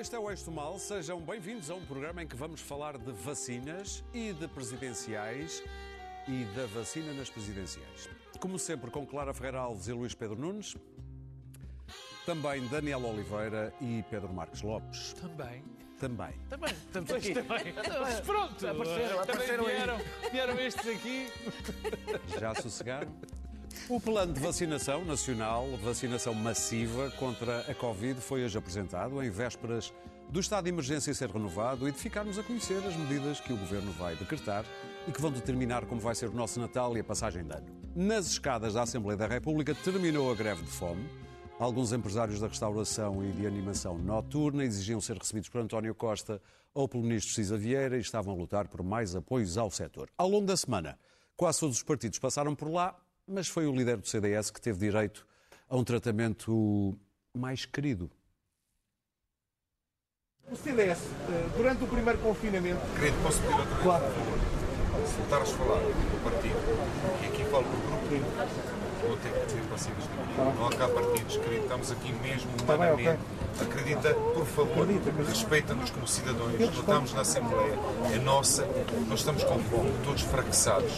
Este é o Eixo do Mal. Sejam bem-vindos a um programa em que vamos falar de vacinas e de presidenciais e da vacina nas presidenciais. Como sempre, com Clara Ferreira Alves e Luís Pedro Nunes. Também Daniel Oliveira e Pedro Marques Lopes. Também. Também. Também, estamos aqui. Também. Mas pronto. Apareceram, também apareceram vieram, vieram estes aqui. Já sossegaram? O plano de vacinação nacional, vacinação massiva contra a Covid, foi hoje apresentado em vésperas do estado de emergência ser renovado e de ficarmos a conhecer as medidas que o governo vai decretar e que vão determinar como vai ser o nosso Natal e a passagem de ano. Nas escadas da Assembleia da República terminou a greve de fome. Alguns empresários da restauração e de animação noturna exigiam ser recebidos por António Costa ou pelo ministro Cisa Vieira e estavam a lutar por mais apoios ao setor. Ao longo da semana, quase todos os partidos passaram por lá, mas foi o líder do CDS que teve direito a um tratamento mais querido. O CDS, eh, durante o primeiro confinamento, Querido, posso pedir outra vez? Claro. Por favor. Se voltares a falar do partido, e aqui falo do grupo, vou ter que dizer parceiros daqui. Não há cá partidos, querido, estamos aqui mesmo Tá bem, humanamente. ok. Acredita, por favor, respeita-nos como cidadãos. estamos na Assembleia, é nossa, nós estamos com fome, todos fracassados.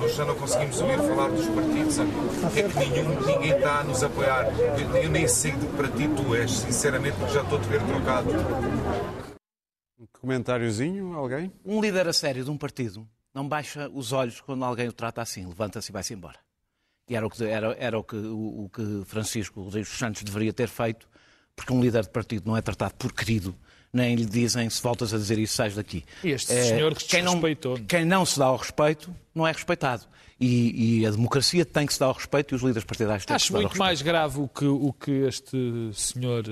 Nós já não conseguimos ouvir falar dos partidos? É que nenhum, ninguém está a nos apoiar. Eu, eu nem sei de que partido tu és, sinceramente, porque já estou a te ver trocado. Um comentáriozinho, alguém? Um líder a sério de um partido não baixa os olhos quando alguém o trata assim, levanta-se e vai-se embora. E era o que, era, era o que, o, o que Francisco Rodrigues Santos deveria ter feito, porque um líder de partido não é tratado por querido, nem lhe dizem se voltas a dizer isso, sais daqui. E este É, senhor que quem não, quem não se dá ao respeito não é respeitado. E, e a democracia tem que se dar ao respeito e os líderes partidários têm que Acho se dar ao muito respeito. mais grave o que, o que este senhor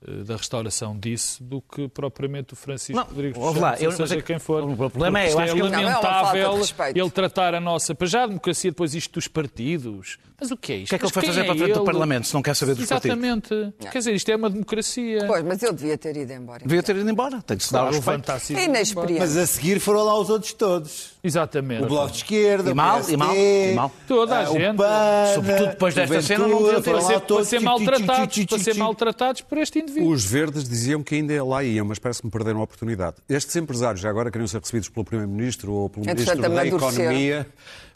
da restauração disse do que propriamente o Francisco Não, Rodrigues ouve lá, Santos, eu- seja é que quem for. o problema é, eu acho que ele- é uma falta lamentável respeito. ele tratar a nossa... Para já a democracia, depois isto dos partidos. Mas o que é isto? O que é que ele foi fazer é para a frente do ele? Parlamento se não quer saber dos partidos? Exatamente. Quer dizer, isto é uma democracia. Pois, mas eu devia ter ido embora. Devia ter ido embora, tem que se dar Claro, levanta-se e É inexperiente. Mas a seguir foram lá os outros todos. Exatamente. O Bloco de Esquerda, E mal, o PSD, e mal, e mal. Toda a ah, gente. PAN, Sobretudo depois desta cena, não deviam ter ser, para todos, ser maltratados, para ser maltratados por este indivíduo. Os verdes diziam que ainda lá iam, mas parece que me perderam a oportunidade. Estes empresários já agora queriam ser recebidos pelo Primeiro-Ministro ou pelo Ministro da. Economia,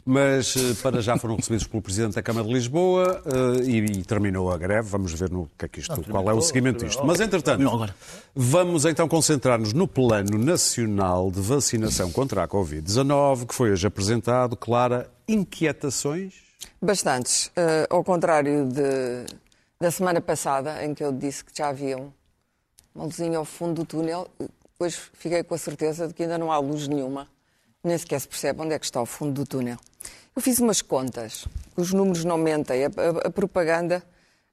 mas eh, para já foram recebidos pelo Presidente da Câmara de Lisboa eh, e, e terminou a greve. Vamos ver no que é que isto, qual é o seguimento disto. Mas, entretanto, vamos então concentrar-nos no Plano Nacional de Vacinação contra a Covid-19, que foi hoje apresentado. Clara, inquietações? Bastantes. Eh, ao contrário de- da semana passada, em que eu disse que já havia um- uma luzinha ao fundo do túnel, depois fiquei com a certeza de que ainda não há luz nenhuma. Nem sequer se percebe onde é que está o fundo do túnel. Eu fiz umas contas. Os números não mentem. A, a- a propaganda,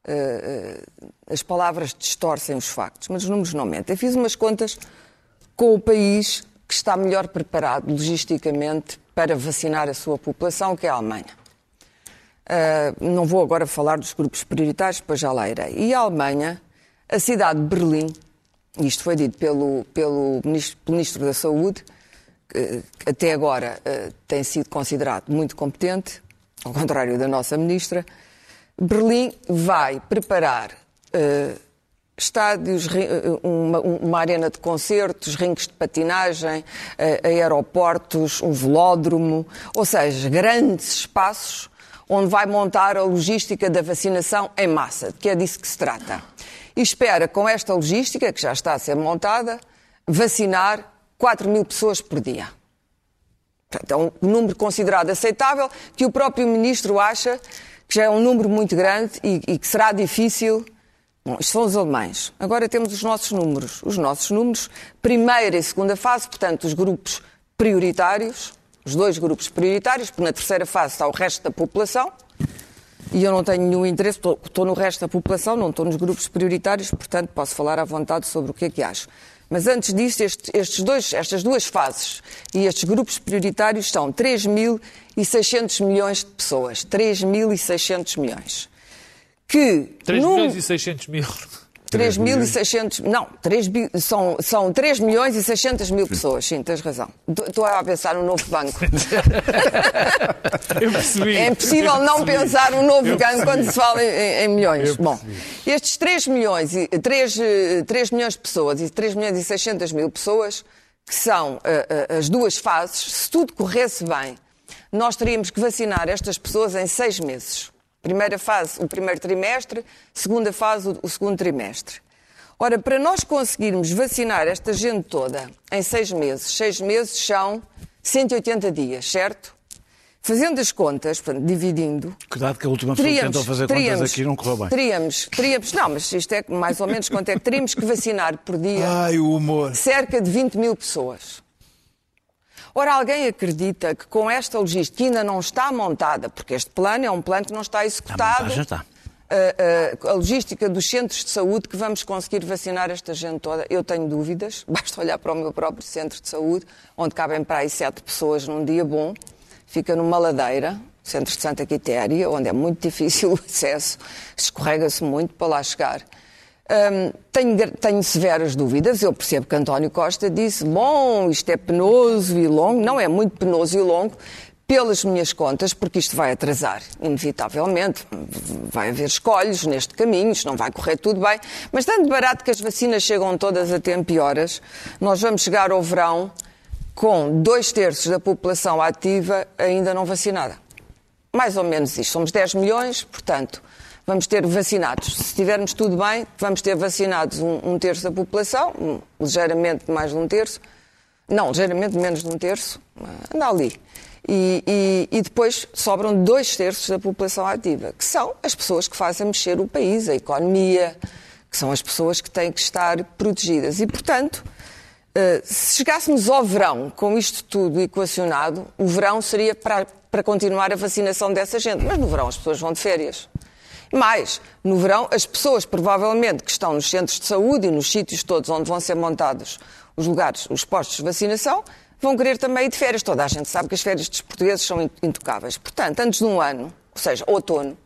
eh, eh, as palavras distorcem os factos, mas os números não mentem. Eu fiz umas contas com o país que está melhor preparado logisticamente para vacinar a sua população, que é a Alemanha. Uh, não vou agora falar dos grupos prioritários, depois já lá irei. E a Alemanha, a cidade de Berlim, isto foi dito pelo, pelo, ministro, pelo Ministro da Saúde, até agora uh, tem sido considerado muito competente, ao contrário da nossa Ministra, Berlim vai preparar uh, estádios, uma, uma arena de concertos, rinques de patinagem, uh, aeroportos, um velódromo, ou seja, grandes espaços onde vai montar a logística da vacinação em massa, que é disso que se trata. E espera, com esta logística, que já está a ser montada, vacinar 4 mil pessoas por dia. Portanto, é um número considerado aceitável, que o próprio Ministro acha que já é um número muito grande e, e que será difícil. Bom, isto são os alemães. Agora temos os nossos números. Os nossos números, primeira e segunda fase, portanto, os grupos prioritários, os dois grupos prioritários, porque na terceira fase está o resto da população, e eu não tenho nenhum interesse, estou, estou no resto da população, não estou nos grupos prioritários, portanto posso falar à vontade sobre o que é que acho. Mas antes disso, este- estes dois, estas duas fases e estes grupos prioritários são 3.600 milhões de pessoas. 3.600 milhões. Que 3 num- milhões e 600 mil. 3.600, não, 3, bi- são, são 3 milhões e 600 mil pessoas, sim, tens razão. Estou a pensar no novo banco. Eu percebi. É impossível não pensar no novo percebi. quando se fala em, em milhões. Bom, estes 3 milhões, e, 3, eh, 3 milhões de pessoas e 3 milhões e 600 mil pessoas, que são eh, eh, as duas fases, se tudo corresse bem, nós teríamos que vacinar estas pessoas em seis meses. Primeira fase, o primeiro trimestre, segunda fase, o, o segundo trimestre. Ora, para nós conseguirmos vacinar esta gente toda em seis meses, seis meses são 180 dias, certo? Fazendo as contas, portanto, dividindo, Cuidado que a última pessoa que teríamos, tentou fazer teríamos, contas aqui não correu bem. Teríamos, teríamos, não, mas isto é mais ou menos quanto é que teríamos que vacinar por dia Ai, o humor. cerca de 20 mil pessoas. Ora, alguém acredita que com esta logística que ainda não está montada, porque este plano é um plano que não está executado, montagem está. a, a- a logística dos centros de saúde que vamos conseguir vacinar esta gente toda, eu tenho dúvidas. Basta olhar para o meu próprio centro de saúde, onde cabem para aí sete pessoas num dia bom. Fica numa ladeira, centro de Santa Quitéria, onde é muito difícil o acesso, escorrega-se muito para lá chegar. Tenho, tenho severas dúvidas. Eu percebo que António Costa disse: bom, isto é penoso e longo. Não é muito penoso e longo, pelas minhas contas, porque isto vai atrasar, inevitavelmente. Vai haver escolhos neste caminho, isto não vai correr tudo bem. Mas, tanto barato que as vacinas chegam todas a tempo e horas, nós vamos chegar ao verão com dois terços da população ativa ainda não vacinada. Mais ou menos isto. Somos 10 milhões, portanto, vamos ter vacinados. Se tivermos tudo bem, vamos ter vacinados um, um terço da população, ligeiramente mais de um terço. Não, ligeiramente menos de um terço. ah, Anda ali. E, e- e depois sobram dois terços da população ativa, que são as pessoas que fazem mexer o país, a economia, que são as pessoas que têm que estar protegidas. E, portanto, Uh, se chegássemos ao verão com isto tudo equacionado, o verão seria para, para continuar a vacinação dessa gente. Mas no verão as pessoas vão de férias. Mais, no verão, as pessoas provavelmente que estão nos centros de saúde e nos sítios todos onde vão ser montados os lugares, os postos de vacinação, vão querer também ir de férias. Toda a gente sabe que as férias dos portugueses são intocáveis. Portanto, antes de um ano, ou seja, outono,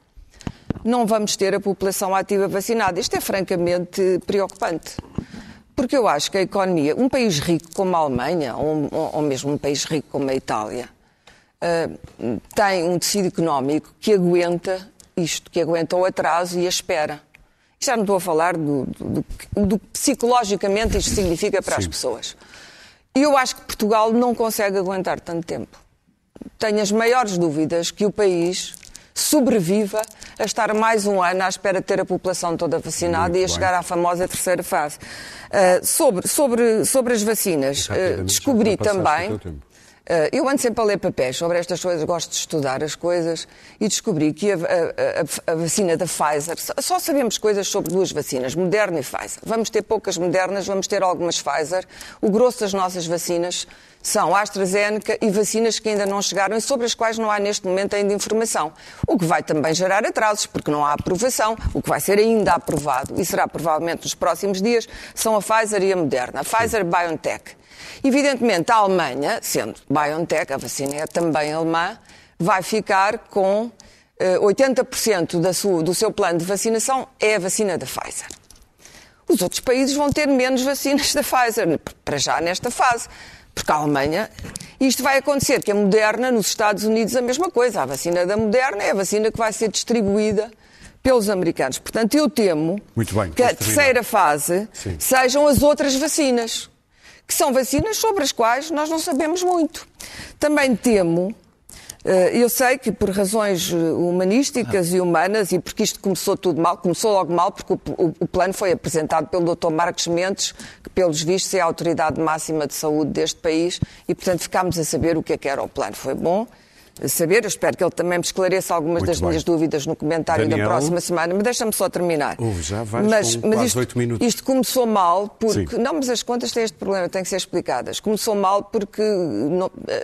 não vamos ter a população ativa vacinada. Isto é francamente preocupante. Porque eu acho que a economia, um país rico como a Alemanha, ou, ou mesmo um país rico como a Itália, eh, tem um tecido económico que aguenta isto, que aguenta o atraso e a espera. Já não estou a falar do, do, do- do que psicologicamente isto significa para as pessoas. E eu acho que Portugal não consegue aguentar tanto tempo. Tenho as maiores dúvidas que o país sobreviva a estar mais um ano à espera de ter a população toda vacinada Muito e a bem. chegar à famosa terceira fase. Ah, sobre, sobre, sobre as vacinas, Rapidamente, descobri também. Uh, eu ando sempre a ler papéis sobre estas coisas, gosto de estudar as coisas e descobri que a, a- a- vacina da Pfizer, só- só sabemos coisas sobre duas vacinas, Moderna e Pfizer. Vamos ter poucas Modernas, vamos ter algumas Pfizer. O grosso das nossas vacinas são AstraZeneca e vacinas que ainda não chegaram e sobre as quais não há neste momento ainda informação. O que vai também gerar atrasos, porque não há aprovação. O que vai ser ainda aprovado, e será provavelmente nos próximos dias, são a Pfizer e a Moderna. A Pfizer BioNTech. Evidentemente, a Alemanha, sendo BioNTech, a vacina é também alemã, vai ficar com eh, 80% da sua- do seu plano de vacinação é a vacina da Pfizer. Os outros países vão ter menos vacinas da Pfizer, para já nesta fase. Porque a Alemanha, isto vai acontecer, que a Moderna, nos Estados Unidos, a mesma coisa. A vacina da Moderna é a vacina que vai ser distribuída pelos americanos. Portanto, eu temo que a terceira fase Sim. sejam as outras vacinas, que são vacinas sobre as quais nós não sabemos muito. Também temo, eh, eu sei que por razões eh, humanísticas e humanas, e porque isto começou tudo mal, começou logo mal, porque o, plano foi apresentado pelo Dr. Marcos Mendes, que pelos vistos é a autoridade máxima de saúde deste país, e portanto ficámos a saber o que é que era o plano. Foi bom saber, eu espero que ele também me esclareça algumas Muito das bem. minhas dúvidas no comentário Daniel? da próxima semana, mas deixa-me só terminar. Uh, já vais com quase isto, oito minutos. isto começou mal porque. Sim. Não, mas as contas têm este problema, têm que ser explicadas. Começou mal porque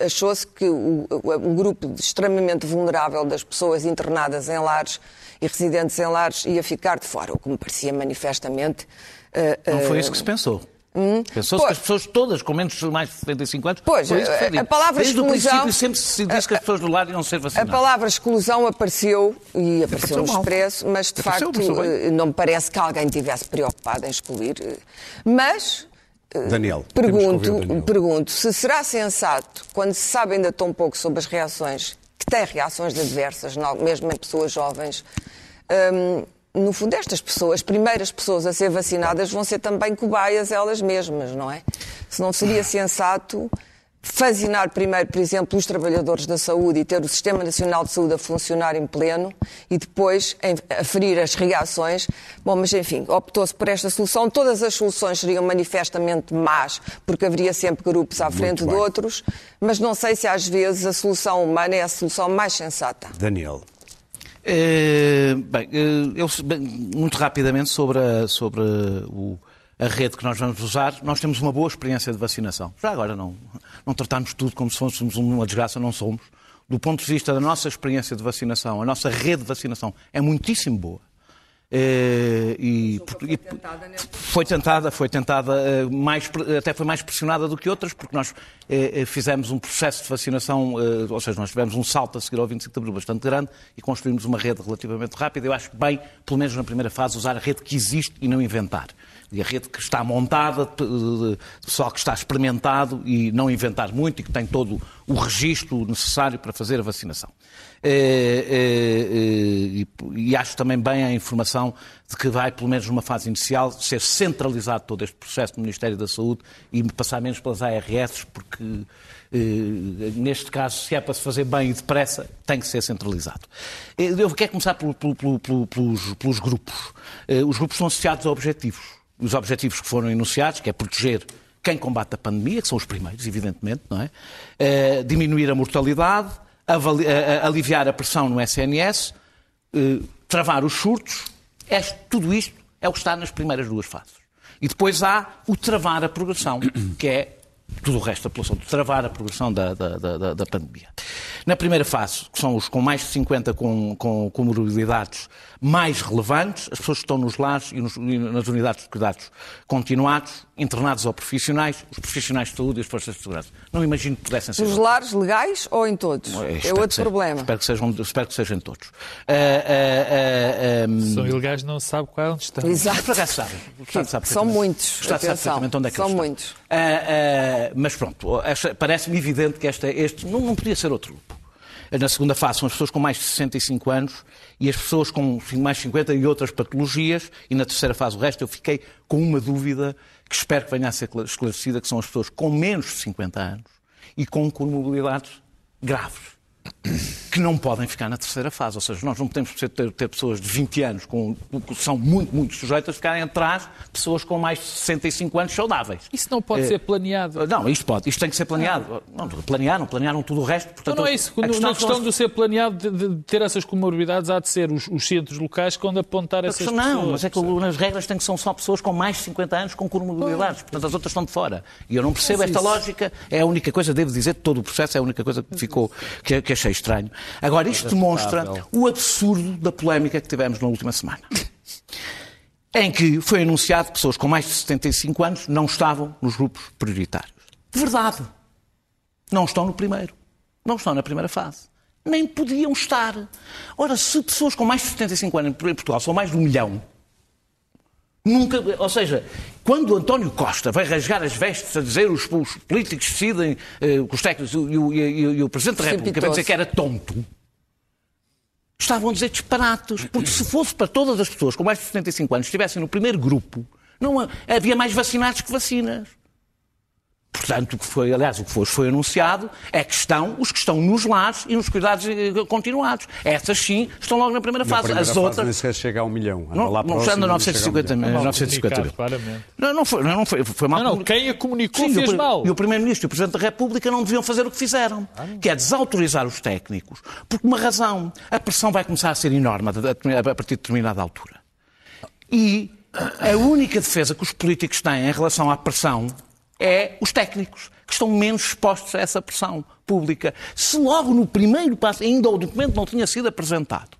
achou-se que o, o- um grupo extremamente vulnerável das pessoas internadas em lares e residentes em lares ia ficar de fora, o que me parecia manifestamente. eh, Não foi eh, isso que se pensou. Pensou-se Pois. que as pessoas todas com menos mais de 75 anos. Pois, foi isso que a- a palavra Desde o exclusão- princípio sempre se disse que as pessoas do lar iam ser A vacinadas. palavra exclusão apareceu e apareceu Apareceu no mal. expresso, mas de Apareceu, facto apareceu eh, não me parece que alguém tivesse preocupado em excluir. eh, Mas Daniel, que ouvir pergunto, o Daniel. pergunto se será sensato, quando se sabe ainda tão pouco sobre as reações, que têm reações adversas, mesmo em pessoas jovens, hum, no fundo, estas pessoas, as primeiras pessoas a ser vacinadas, vão ser também cobaias elas mesmas, não é? Se não seria sensato vacinar primeiro, por exemplo, os trabalhadores da saúde e ter o Sistema Nacional de Saúde a funcionar em pleno e depois aferir as reações. Bom, mas enfim, optou-se por esta solução. Todas as soluções seriam manifestamente más, porque haveria sempre grupos à frente de outros, mas não sei se às vezes a solução humana é a solução mais sensata. Daniel. Eh, bem, eh, eu, muito rapidamente sobre, a, sobre o- a rede que nós vamos usar, nós temos uma boa experiência de vacinação. Já agora não, não tratamos tudo como se fôssemos uma desgraça, não somos. Do ponto de vista da nossa experiência de vacinação, a nossa rede de vacinação é muitíssimo boa. Eh, e, e- foi tentada, foi tentada eh, mais, até foi mais pressionada do que outras, porque nós eh, eh, fizemos um processo de vacinação, ou seja, nós tivemos um salto a seguir ao 25 de Abril bastante grande e construímos uma rede relativamente rápida. Eu acho bem, pelo menos na primeira fase, usar a rede que existe e não inventar. E a rede que está montada, de, pessoal que está experimentado e não inventar muito e que tem todo o registro necessário para fazer a vacinação. Eh, eh, eh, e, e acho também bem a informação de que vai, pelo menos numa fase inicial, ser centralizado todo este processo no Ministério da Saúde e passar menos pelas ARS, porque neste caso, se é para se fazer bem e depressa, tem que ser centralizado. Eu quero começar pelo- pelo- pelo- pelo- pelos, pelos grupos. Os grupos são associados a objetivos. Os objetivos que foram enunciados, que é proteger quem combate a pandemia, que são os primeiros, evidentemente, não é? Eh, diminuir a mortalidade, a- a- aliviar a pressão no SNS, eh, travar os surtos, é, tudo isto é o que está nas primeiras duas fases. E depois há o travar a progressão, que é tudo o resto da população, travar a progressão da, da, da- da- pandemia. Na primeira fase, que são os com mais de 50 com, com comorbilidades mais relevantes, as pessoas que estão nos lares e, nos- e nas unidades de cuidados continuados, internados ou profissionais, os profissionais de saúde e as forças de segurança. Não imagino que pudessem ser Nos lares legais ou em todos? é, É outro seja. problema. Espero que sejam, espero que sejam todos. Ah, ah, ah, ah, São ilegais, não se sabe qual é onde estão. Exato. por acaso sabe. O Estado sabe São muitos, O Estado sabe perfeitamente onde é que são muitos. Mas pronto, parece-me evidente que esta, este não, não podia ser outro grupo. Na segunda fase são as pessoas com mais de 65 anos e as pessoas com mais de 50 e outras patologias. E na terceira fase, o resto, eu fiquei com uma dúvida que espero que venha a ser esclarecida, que são as pessoas com menos de 50 anos e com comorbilidades graves que não podem ficar na terceira fase. Ou seja, nós não podemos ter, ter pessoas de 20 anos com, que são muito, muito sujeitas a ficarem atrás de pessoas com mais de 65 anos saudáveis. Isso não pode Eh, ser planeado. Não, isto pode, isto tem que ser planeado. Não, planearam, planearam tudo o resto. Então Portanto, não é isso. a No- na são questão de ser planeado, de, de ter essas comorbidades, há de ser os, os centros locais que vão de apontar essas pessoas. Não, mas é que as regras têm que são só pessoas com mais de 50 anos com comorbilidades. Portanto, as outras estão de fora. E eu não percebo esta lógica. É a única coisa, devo dizer, de todo o processo, é a única coisa que ficou, que, que achei estranho. Agora, isto demonstra o absurdo da polémica que tivemos na última semana. Em que foi anunciado que pessoas com mais de 75 anos não estavam nos grupos prioritários. De verdade. Não estão no primeiro. Não estão na primeira fase. Nem podiam estar. Ora, se pessoas com mais de 75 anos em Portugal são mais de um milhão, Nunca, ou seja, quando António Costa vai rasgar as vestes a dizer os, os políticos decidem, eh, os técnicos e o, e o- e o Presidente da República vai dizer que era tonto, estavam a dizer disparates. Porque se fosse para todas as pessoas com mais de 75 anos estivessem no primeiro grupo, não ha- havia mais vacinados que vacinas. Portanto, o que foi, aliás, o que foi, foi anunciado é que estão os que estão nos lares e nos cuidados eh, continuados. Essas sim estão logo na primeira Na fase. primeira As fase outras. nem sequer chega a um milhão. Anda Não, lá não próximo, está no não chega a um 950 milhão. mil. Mal 950 mil. comunicado, claramente. Não, não foi, não foi, foi mal Não, não, quem a comunicou Sim, fez e o, mal. E o Primeiro-Ministro e o Presidente da República não deviam fazer o que fizeram, que é desautorizar os técnicos, por uma razão. A pressão vai começar a ser enorme a partir de determinada altura. E a única defesa que os políticos têm em relação à pressão é os técnicos, que estão menos expostos a essa pressão pública. Se logo no primeiro passo, ainda o documento não tinha sido apresentado,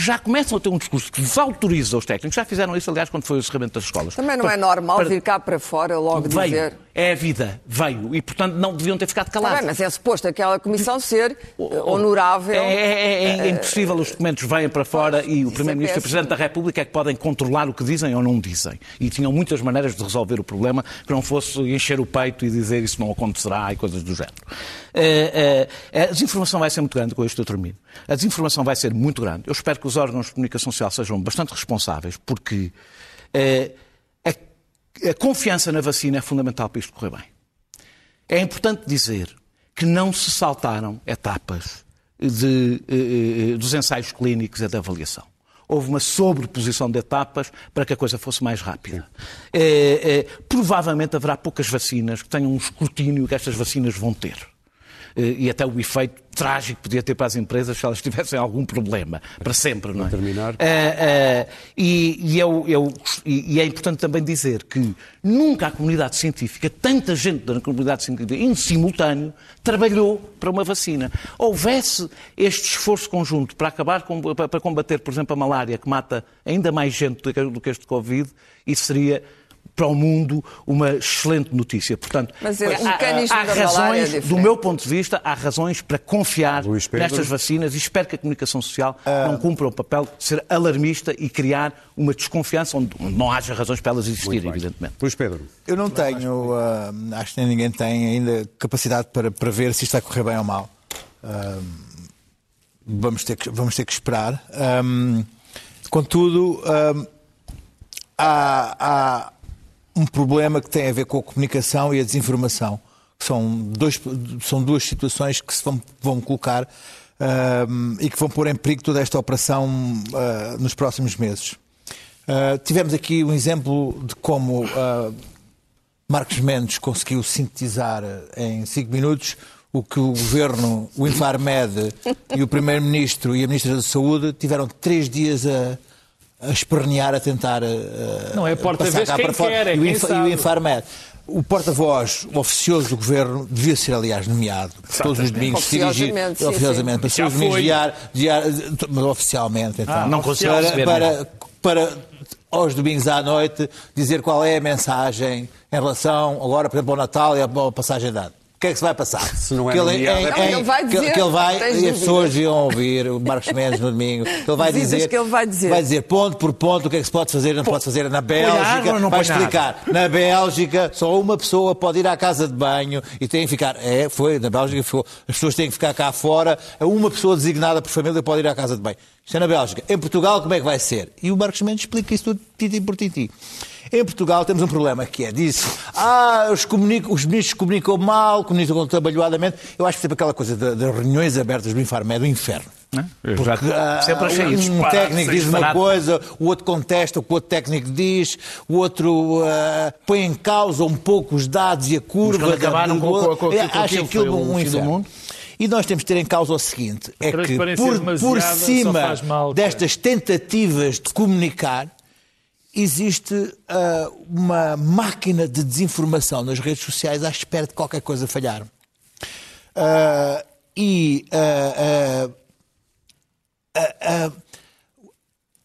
já começam a ter um discurso que desautoriza os técnicos. Já fizeram isso, aliás, quando foi o encerramento das escolas. Também não Para- é normal para- vir cá para fora logo Veio. dizer. É a vida. Veio. E, portanto, não deviam ter ficado calados. bem, mas é suposto aquela comissão ser eh, honorável. É, é- é- é impossível, os documentos vêm para fora e o isso Primeiro-Ministro e é o. Presidente da República é que podem controlar o que dizem ou não dizem. E tinham muitas maneiras de resolver o problema que não fosse encher o peito e dizer isso não acontecerá e coisas do género. Eh, eh, a desinformação vai ser muito grande, com isto eu termino. A desinformação vai ser muito grande. Eu espero que os órgãos de comunicação social sejam bastante responsáveis, porque a, a confiança na vacina é fundamental para isto correr bem. É importante dizer que não se saltaram etapas de, dos ensaios clínicos e da avaliação. Houve uma sobreposição de etapas para que a coisa fosse mais rápida. Eh, eh, provavelmente haverá poucas vacinas que tenham um escrutínio que estas vacinas vão ter. Eh, e até o efeito trágico que podia ter para as empresas se elas tivessem algum problema, para sempre, não é? terminar. Eh, eh, e, e eu- eu- e- é importante também dizer que nunca a comunidade científica, tanta gente da comunidade científica em simultâneo, trabalhou para uma vacina. Houvesse este esforço conjunto para acabar com, para para combater, por exemplo, a malária, que mata ainda mais gente do que este Covid, isso seria para o mundo uma excelente notícia. Portanto, Mas é, há- há, malária é razões, do meu ponto de vista, há razões para confiar nestas vacinas e espero que a comunicação social não cumpra o papel de ser alarmista e criar uma desconfiança onde não haja razões para elas existirem, evidentemente. Luís Pedro. Eu não tenho, ah, acho que nem ninguém tem ainda capacidade para, para ver se isto vai correr bem ou mal. Ah, vamos, ter que, vamos ter que esperar. Contudo, ahm, há, há um problema que tem a ver com a comunicação e a desinformação. São, dois, são duas situações que se vão, vão colocar ahm, e que vão pôr em perigo toda esta operação ah, nos próximos meses. Ah, tivemos aqui um exemplo de como Marcos Mendes conseguiu sintetizar em cinco minutos o que o Governo, o Infarmed e o Primeiro-Ministro e a Ministra da Saúde tiveram três dias a, a espernear, a tentar ah, Não é cá quem para fora. quer, é e, o e o Infarmed. O porta-voz oficioso do Governo devia ser, aliás, nomeado todos os domingos, se dirigir Oficiosamente, sim, todos os domingos diar, mas oficialmente, então, Ah, não consigo para, para, para aos domingos à noite dizer qual é a mensagem em relação, agora, por exemplo, ao Natal e à passagem de ano. O que é que se vai passar? Se não é que ele, nomeado, é porque- Ele vai dizer, que ele vai, e as pessoas iam ouvir o Marcos Mendes no domingo. que Ele vai Dizes dizer, que ele vai dizer. Vai dizer ponto por ponto o que é que se pode fazer e não pode fazer na Bélgica. não vai põe nada? explicar. Na Bélgica, só uma pessoa pode ir à casa de banho e tem que ficar. É, foi, na Bélgica, foi, as pessoas têm que ficar cá fora. Uma pessoa designada por família pode ir à casa de banho. Isto é na Bélgica. Em Portugal, como é que vai ser? E o Marcos Mendes explica isso tudo, tintim por tintim. Em Portugal temos um problema que é, disse, ah, os, os ministros comunicam mal, comunicam trabalhadamente. Eu acho que sempre aquela coisa das reuniões abertas do Infarmed é do inferno. Eu já Ah, sempre achei isso. um disparate, técnico diz uma coisa, o outro contesta o que o outro técnico diz, o outro ah, põe em causa um pouco os dados e a curva. da- acabaram do com- com- outro. com- com Acho aquilo, um do inferno. mundo. E nós temos de ter em causa o seguinte: é que por, por cima mal, destas tentativas de comunicar, existe ah, uma máquina de desinformação nas redes sociais à espera de qualquer coisa falhar. Ah, e ah,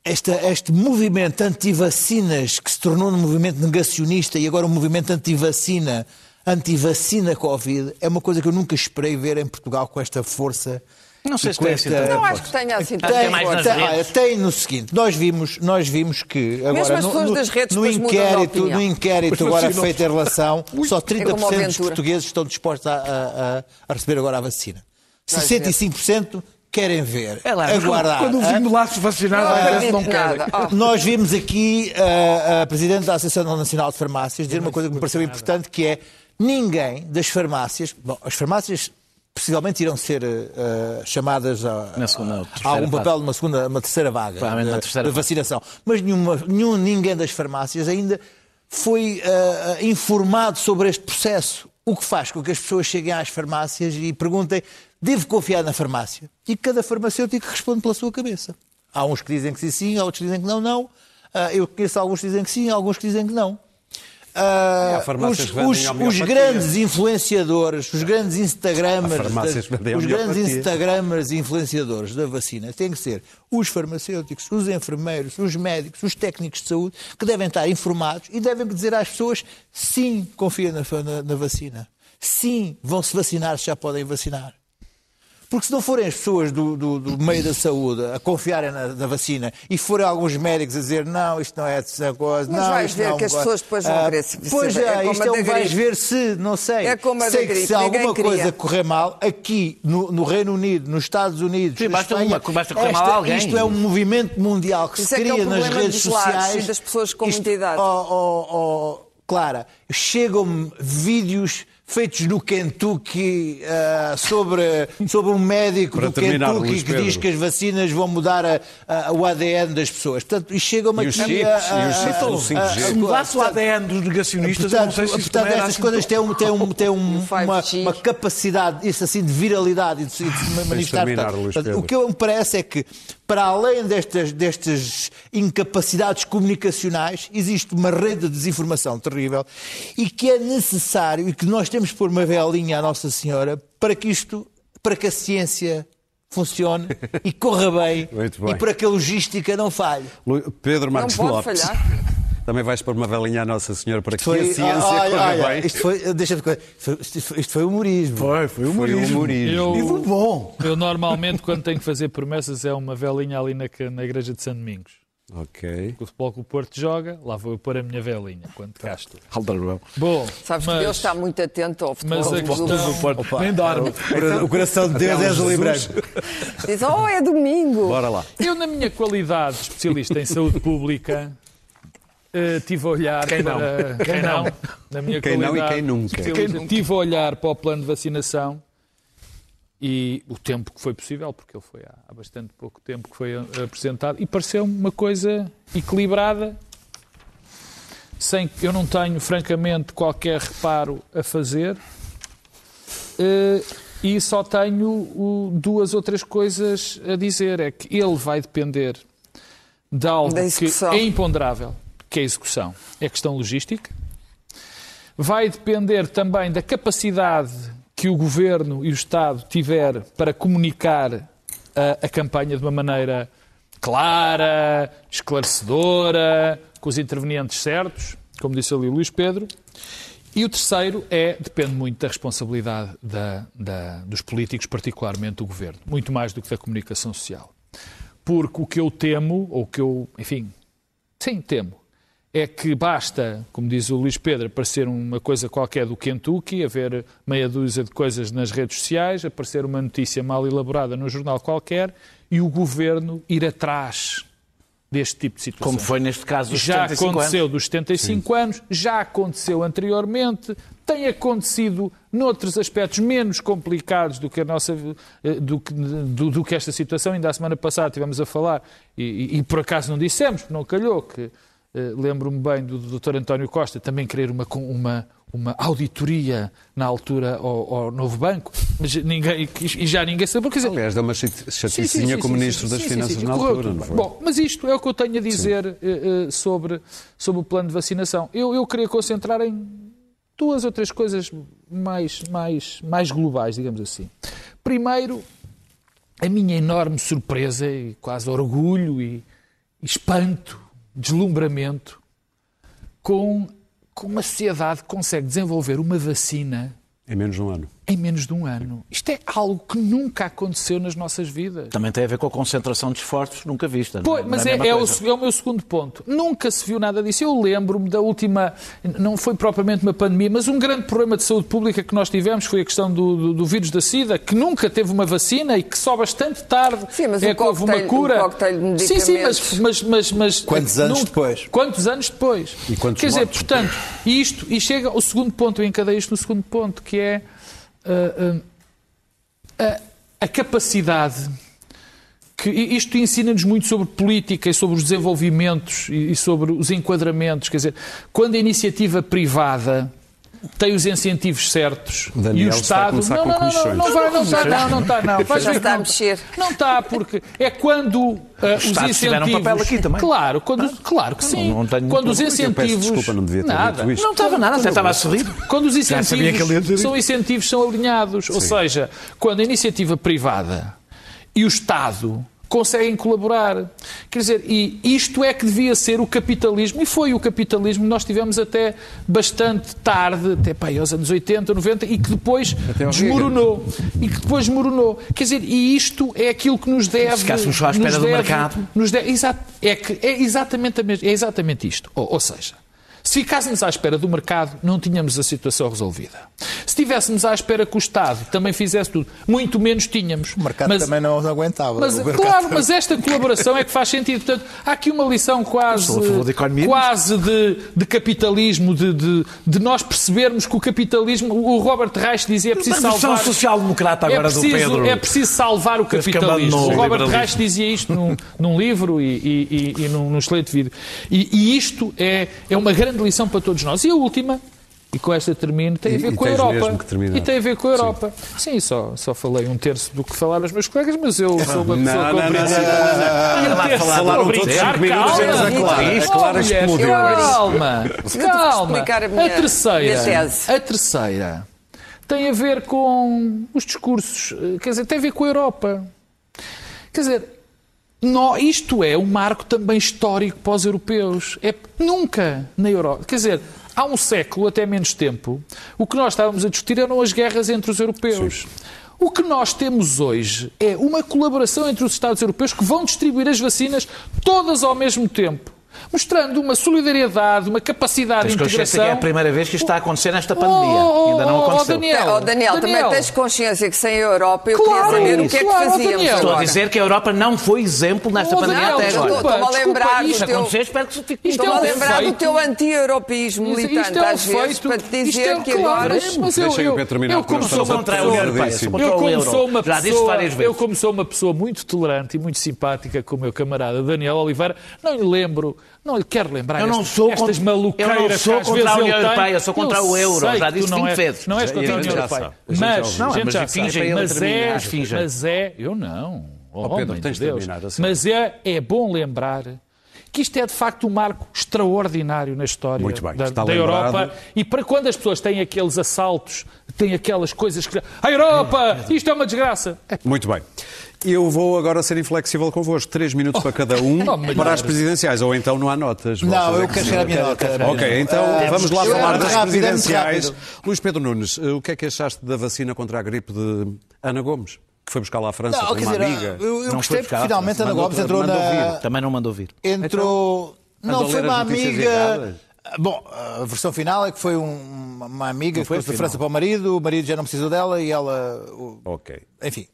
esta- este movimento anti-vacinas que se tornou um movimento negacionista e agora um movimento anti-vacina, anti-vacina Covid, é uma coisa que eu nunca esperei ver em Portugal com esta força. Não sei se tem assim esta- Não acho que tenha assim Acho que é tanta mais tem, olha, redes. tem no seguinte, nós vimos, nós vimos que agora Mesmo as no, pessoas no- das redes no inquérito, no inquérito agora feito em relação, só É como 30% dos aventura. portugueses estão dispostos a, a- a- receber agora a vacina. Vais 65% querem ver, É lá, aguardar. Quando o vizinho lado se vacinar, Não acredito não querem. Oh. Nós vimos aqui a, a Presidente da Associação Nacional de Farmácias dizer uma coisa que me pareceu importante, que é ninguém das farmácias, bom, as farmácias possivelmente irão ser eh, chamadas a, Na segunda a algum papel numa segunda, uma terceira vaga de, terceira de vacinação. Mas nenhuma, nenhum, ninguém das farmácias ainda foi eh, informado sobre este processo. O que faz com que as pessoas cheguem às farmácias e perguntem: devo confiar na farmácia? E cada farmacêutico responde pela sua cabeça. Há uns que dizem que sim, sim, há outros que dizem que não, não. Ah, eu conheço alguns que dizem que sim, alguns que dizem que não. Farmácias os, os- os grandes influenciadores, os grandes Instagramers, vendem os grandes. Instagramers e influenciadores da vacina têm que ser os farmacêuticos, os enfermeiros, os médicos, os técnicos de saúde, que devem estar informados e devem dizer às pessoas sim, confia na, na- na vacina. Sim, vão se vacinar se já podem vacinar. Porque se não forem as pessoas do, do- do meio da saúde a confiarem na, na vacina e forem alguns médicos a dizer não, isto não é essa coisa, Mas não, vais isto ver não que as vai." pessoas depois vão Ah, querer se- Pois é, é isto é um vais ver se, não sei. É como a sei que se alguma queria. coisa correr mal, aqui no, no Reino Unido, nos Estados Unidos, Sim, basta Espanha, uma- basta correr mal esta- alguém. Isto é um movimento mundial que Isso se é que é cria nas redes sociais. e das pessoas com muita idade. oh, oh, oh, Clara, chegam-me vídeos feitos no Kentucky ah, sobre, sobre um médico Para do terminar, Kentucky Luís que diz que as vacinas vão mudar a- a- o ADN das pessoas. Portanto, e aqui chips, a- e os a- chips a- do 5G. a- Se mudasse o portanto, ADN dos negacionistas, eu não sei se isso portanto, estas assim coisas têm, um, têm, um, têm um- O 5G. uma, uma capacidade, isso assim, de viralidade e de, se- de manifestar. Portanto, portanto, o que me parece é que, para além destas, destas incapacidades comunicacionais, existe uma rede de desinformação terrível e que é necessário e que nós temos que pôr uma velinha à Nossa Senhora para que isto, para que a ciência funcione e corra bem, bem. e para que a logística não falhe. Pedro Marcos pode Lopes. falhar. Também vais pôr uma velinha à Nossa Senhora para que Foi, a ciência olha, corra bem. Isto foi, deixa isto, foi, isto foi- isto foi humorismo. Foi, foi Foi um humorismo. Eu, foi bom. eu normalmente, quando tenho que fazer promessas, é uma velinha ali na, na igreja de São Domingos. Ok. O futebol que o Porto joga, lá vou eu pôr a minha velinha, quando cá estou. Bom, Sabes que mas, Deus está muito atento ao futebol. mas a do questão... clube. Nem dorme. O coração de Deus é azul e branco. Diz, oh, é domingo. Bora lá. Eu, na minha qualidade de especialista em saúde pública, eh, tive a olhar Quem não? para... Quem não? Na minha Quem não e qualidade quem nunca. Tive a olhar para o plano de vacinação e o tempo que foi possível, porque ele foi há, há bastante pouco tempo que foi eh, apresentado, e pareceu-me uma coisa equilibrada, sem eu não tenho, francamente, qualquer reparo a fazer. Eh, e só tenho o- duas ou três coisas a dizer. É que ele vai depender de algo que é imponderável, que é a execução. É questão logística. Vai depender também da capacidade que o Governo e o Estado tiver para comunicar a, a campanha de uma maneira clara, esclarecedora, com os intervenientes certos, como disse ali o Luís Pedro. E o terceiro é, depende muito da responsabilidade da- da- dos políticos, particularmente do Governo, muito mais do que da comunicação social. Porque o que eu temo, ou o que eu, enfim, sim, temo, é que basta, como diz o Luís Pedro, aparecer uma coisa qualquer do Kentucky, haver meia dúzia de coisas nas redes sociais, aparecer uma notícia mal elaborada num jornal qualquer e o Governo ir atrás deste tipo de situação. Como foi neste caso dos Já 75 aconteceu anos. dos 75 anos, já aconteceu anteriormente, tem acontecido noutros aspectos menos complicados do que a nossa eh, do do, do que esta situação. Ainda a semana passada estivemos a falar, e, e- e por acaso não dissemos, porque não calhou, que lembro-me bem do, Dr. António Costa também querer uma, uma, uma auditoria na altura ao, ao novo banco, mas ninguém, e já ninguém sabe. Quer dizer, Aliás, deu uma chati- Sim, sim, chaticinha sim, como sim, Ministro sim, das sim, Finanças sim, na correu altura, não foi? Bom, mas isto é o que eu tenho a dizer eh, eh, sobre, sobre o plano de vacinação. Eu, eu queria concentrar em duas ou três coisas mais, mais, mais globais, digamos assim. Primeiro, a minha enorme surpresa e quase orgulho e espanto, deslumbramento com, com uma sociedade que consegue desenvolver uma vacina Em menos de um ano. Em menos de um ano. Isto é algo que nunca aconteceu nas nossas vidas. Também tem a ver com a concentração de esforços nunca vista. não Pois, Não mas é, é o, é o meu segundo ponto. Nunca se viu nada disso. Eu lembro-me da última, não foi propriamente uma pandemia, mas um grande problema de saúde pública que nós tivemos foi a questão do, do, do vírus da SIDA, que nunca teve uma vacina e que só bastante tarde Sim, mas é o que houve uma cura. o de sim, sim, mas, mas, mas, mas Quantos anos não- depois? Quantos anos depois? E quantos Quer dizer, mortos? portanto, isto, e chega ao segundo ponto, eu encadeio isto no segundo ponto, que é a, a capacidade que isto ensina-nos muito sobre política e sobre os desenvolvimentos e sobre os enquadramentos. Quer dizer, quando a iniciativa privada tem os incentivos certos O Daniel e o está a Estado. começar não, não, não, não, não vai, não está, não, não está, não. Vais Já ver que está a não- mexer. Não está, porque é quando uh, os tiveram incentivos. papel aqui também. Claro, quando, claro que sim. não tenho quando os peço incentivos. desculpa, não devia ter nada. dito isto. Não estava nada, até estava a sorrir. Quando os incentivos são incentivos são alinhados, ou seja, quando a iniciativa privada e o Estado conseguem colaborar. Quer dizer, e isto é que devia ser o capitalismo, e foi o capitalismo que nós tivemos até bastante tarde, até pá, aos anos 80, 90, e que depois desmoronou. E que depois desmoronou. Quer dizer, e isto é aquilo que nos deve. ficássemos só à espera nos do deve- mercado. nos deve- exato, é, que é exatamente, a mes- é exatamente isto. Ou, ou seja, se ficássemos à espera do mercado, não tínhamos a situação resolvida. Se estivéssemos à espera que o Estado também fizesse tudo, muito menos tínhamos. O mercado Mas- também não aguentava. mas, claro, também- mas esta colaboração é que faz sentido. Portanto, há aqui uma lição quase, a economia, quase de, de capitalismo, de, de, de nós percebermos que o capitalismo. O Robert Reich dizia é preciso versão salvar. social-democrata agora é preciso, do Pedro. É preciso salvar o capitalismo. O Robert. Reich dizia isto num, num livro e, e, e, e num, num excelente vídeo. E, e isto é, é uma grande lição para todos nós. E a última, e com esta termino, tem a ver e com a Europa. E tem a ver com a Europa. Sim, só, só falei um terço do que falaram os meus colegas, mas eu sou uma Não, pessoa não, não, compreensível. não, terço, Falaram todos brincar, 5 minutos, calma. eles a Clara. A Clara explodiu. Calma, calma. a terceira, a terceira tem a ver com os discursos, eh, quer dizer, tem a ver com a Europa. Quer dizer, nó- isto é um marco também histórico para os europeus. É nunca na Europa. Quer dizer, há um século, até menos tempo, o que nós estávamos a discutir eram as guerras entre os europeus. O que nós temos hoje é uma colaboração entre os Estados europeus que vão distribuir as vacinas todas ao mesmo tempo. Mostrando uma solidariedade, uma capacidade Tens de consciência integração. que é a primeira vez que isto está a acontecer nesta pandemia. Oh, oh, Ainda não oh, aconteceu. Daniel. Oh, Daniel, também tens consciência que sem a Europa eu Claro, queria saber o que é que claro, fazíamos Daniel. Estou a dizer que a Europa não foi exemplo nesta Oh, pandemia Daniel, até desculpa, agora. Estou-me a desculpa, lembrar do isto Se teu... espero que fique. Isto Estou-me é a um lembrar do feito. teu anti-europeísmo militante, isto é um às vezes, feito- para te dizer é- que claro, agora... mas eu, eu, eu como sou uma Já disse pessoa, várias vezes. eu como sou uma pessoa muito tolerante e muito simpática com o meu camarada Daniel Oliveira, não lhe lembro, não lhe quero lembrar Eu não estas, sou estas contra- maluqueiras eu não sou contra a União. Europeia, sou contra Eu o euro, já disse não 20 és- vezes. Não és contra a União. Europeia. Mas, a gente mas já fingem Mas é, mas é, eu não. Oh, Oh, Pedro, tens de de Deus. terminar, a sério. Mas é, é bom lembrar que isto é de facto um marco extraordinário na história Muito bem, da, está da. Europa. E para quando as pessoas têm aqueles assaltos, têm aquelas coisas que. A Europa! Isto é uma desgraça! É Muito bem. Eu vou agora ser inflexível convosco. Três minutos para cada um Oh, para as presidenciais. Ou então não há notas. Não, é eu que quero chegar à minha nota. Ok, então Ah, vamos lá falar das rápido, presidenciais. Luís Pedro Nunes, eh, o que é que achaste da vacina contra a gripe de Ana Gomes? Que foi buscar lá à França Não, com uma dizer, amiga. eu, eu Não foi gostei porque buscar, finalmente Ana Gomes entrou mandou na. vir. Também não mandou vir. Entrou. Andou Não, a foi uma amiga. erradas. Bom, a versão final é que foi um- uma amiga que foi de. França para o marido, o marido já não precisou dela e ela. Ok. Enfim,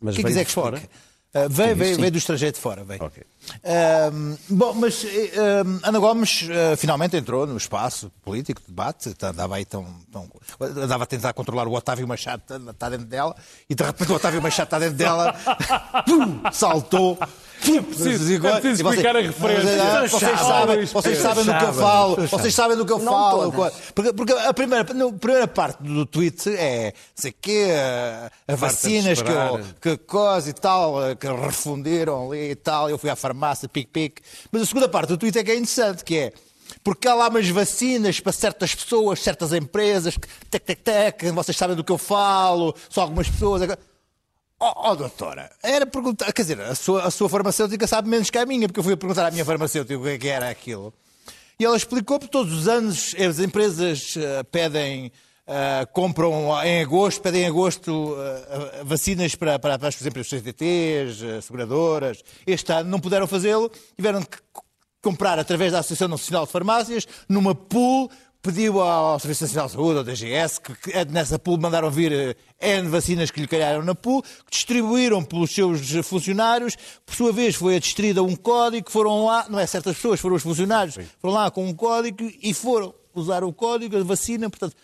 Mas quem quiser que fora. explique. Ah, veio, veio, veio do estrangeiro de fora, veio. Ok. Ahm, bom, mas ahm, Ana Gomes ah, finalmente entrou no espaço político de debate, tá- andava aí tão, tão- andava a tentar controlar o Otávio Machado, está está dentro dela, e de repente o Otávio Machado está dentro dela, pum, saltou. É preciso- é preciso explicar a referência. Vocês sabem, vocês sabem do que eu falo, vocês sabem do que eu Não falo. todas. Porque, porque a, primeira, a primeira parte do tweet é sei que a, a vacinas que, eu, que coisa e tal, eh, que refundiram ali e tal, eu fui à farmácia, pique-pique. Mas a segunda parte do tweet é que é interessante, que é porque há lá umas vacinas para certas pessoas, certas empresas, que tec, tec, tec, vocês sabem do que eu falo, só algumas pessoas. Oh, oh, doutora, era perguntar, quer dizer, a sua, a sua farmacêutica sabe menos que a minha, porque eu fui perguntar à minha farmacêutica o que é que era aquilo. E ela explicou que todos os anos as empresas eh, pedem, eh, compram em agosto, pedem em agosto eh, vacinas para, para, para, exemplo, os CTTs, seguradoras. Este ano não puderam fazê-lo, tiveram que comprar através da Associação Nacional de Farmácias, numa pool, pediu ao Serviço Nacional de Saúde, ao DGS, que, que nessa pool mandaram vir eh, N vacinas que lhe calharam na pool, que distribuíram pelos seus funcionários, por sua vez foi adestrida um código, foram lá, não é certas pessoas, foram os funcionários, foram lá com um código e foram usar o código, a vacina, portanto,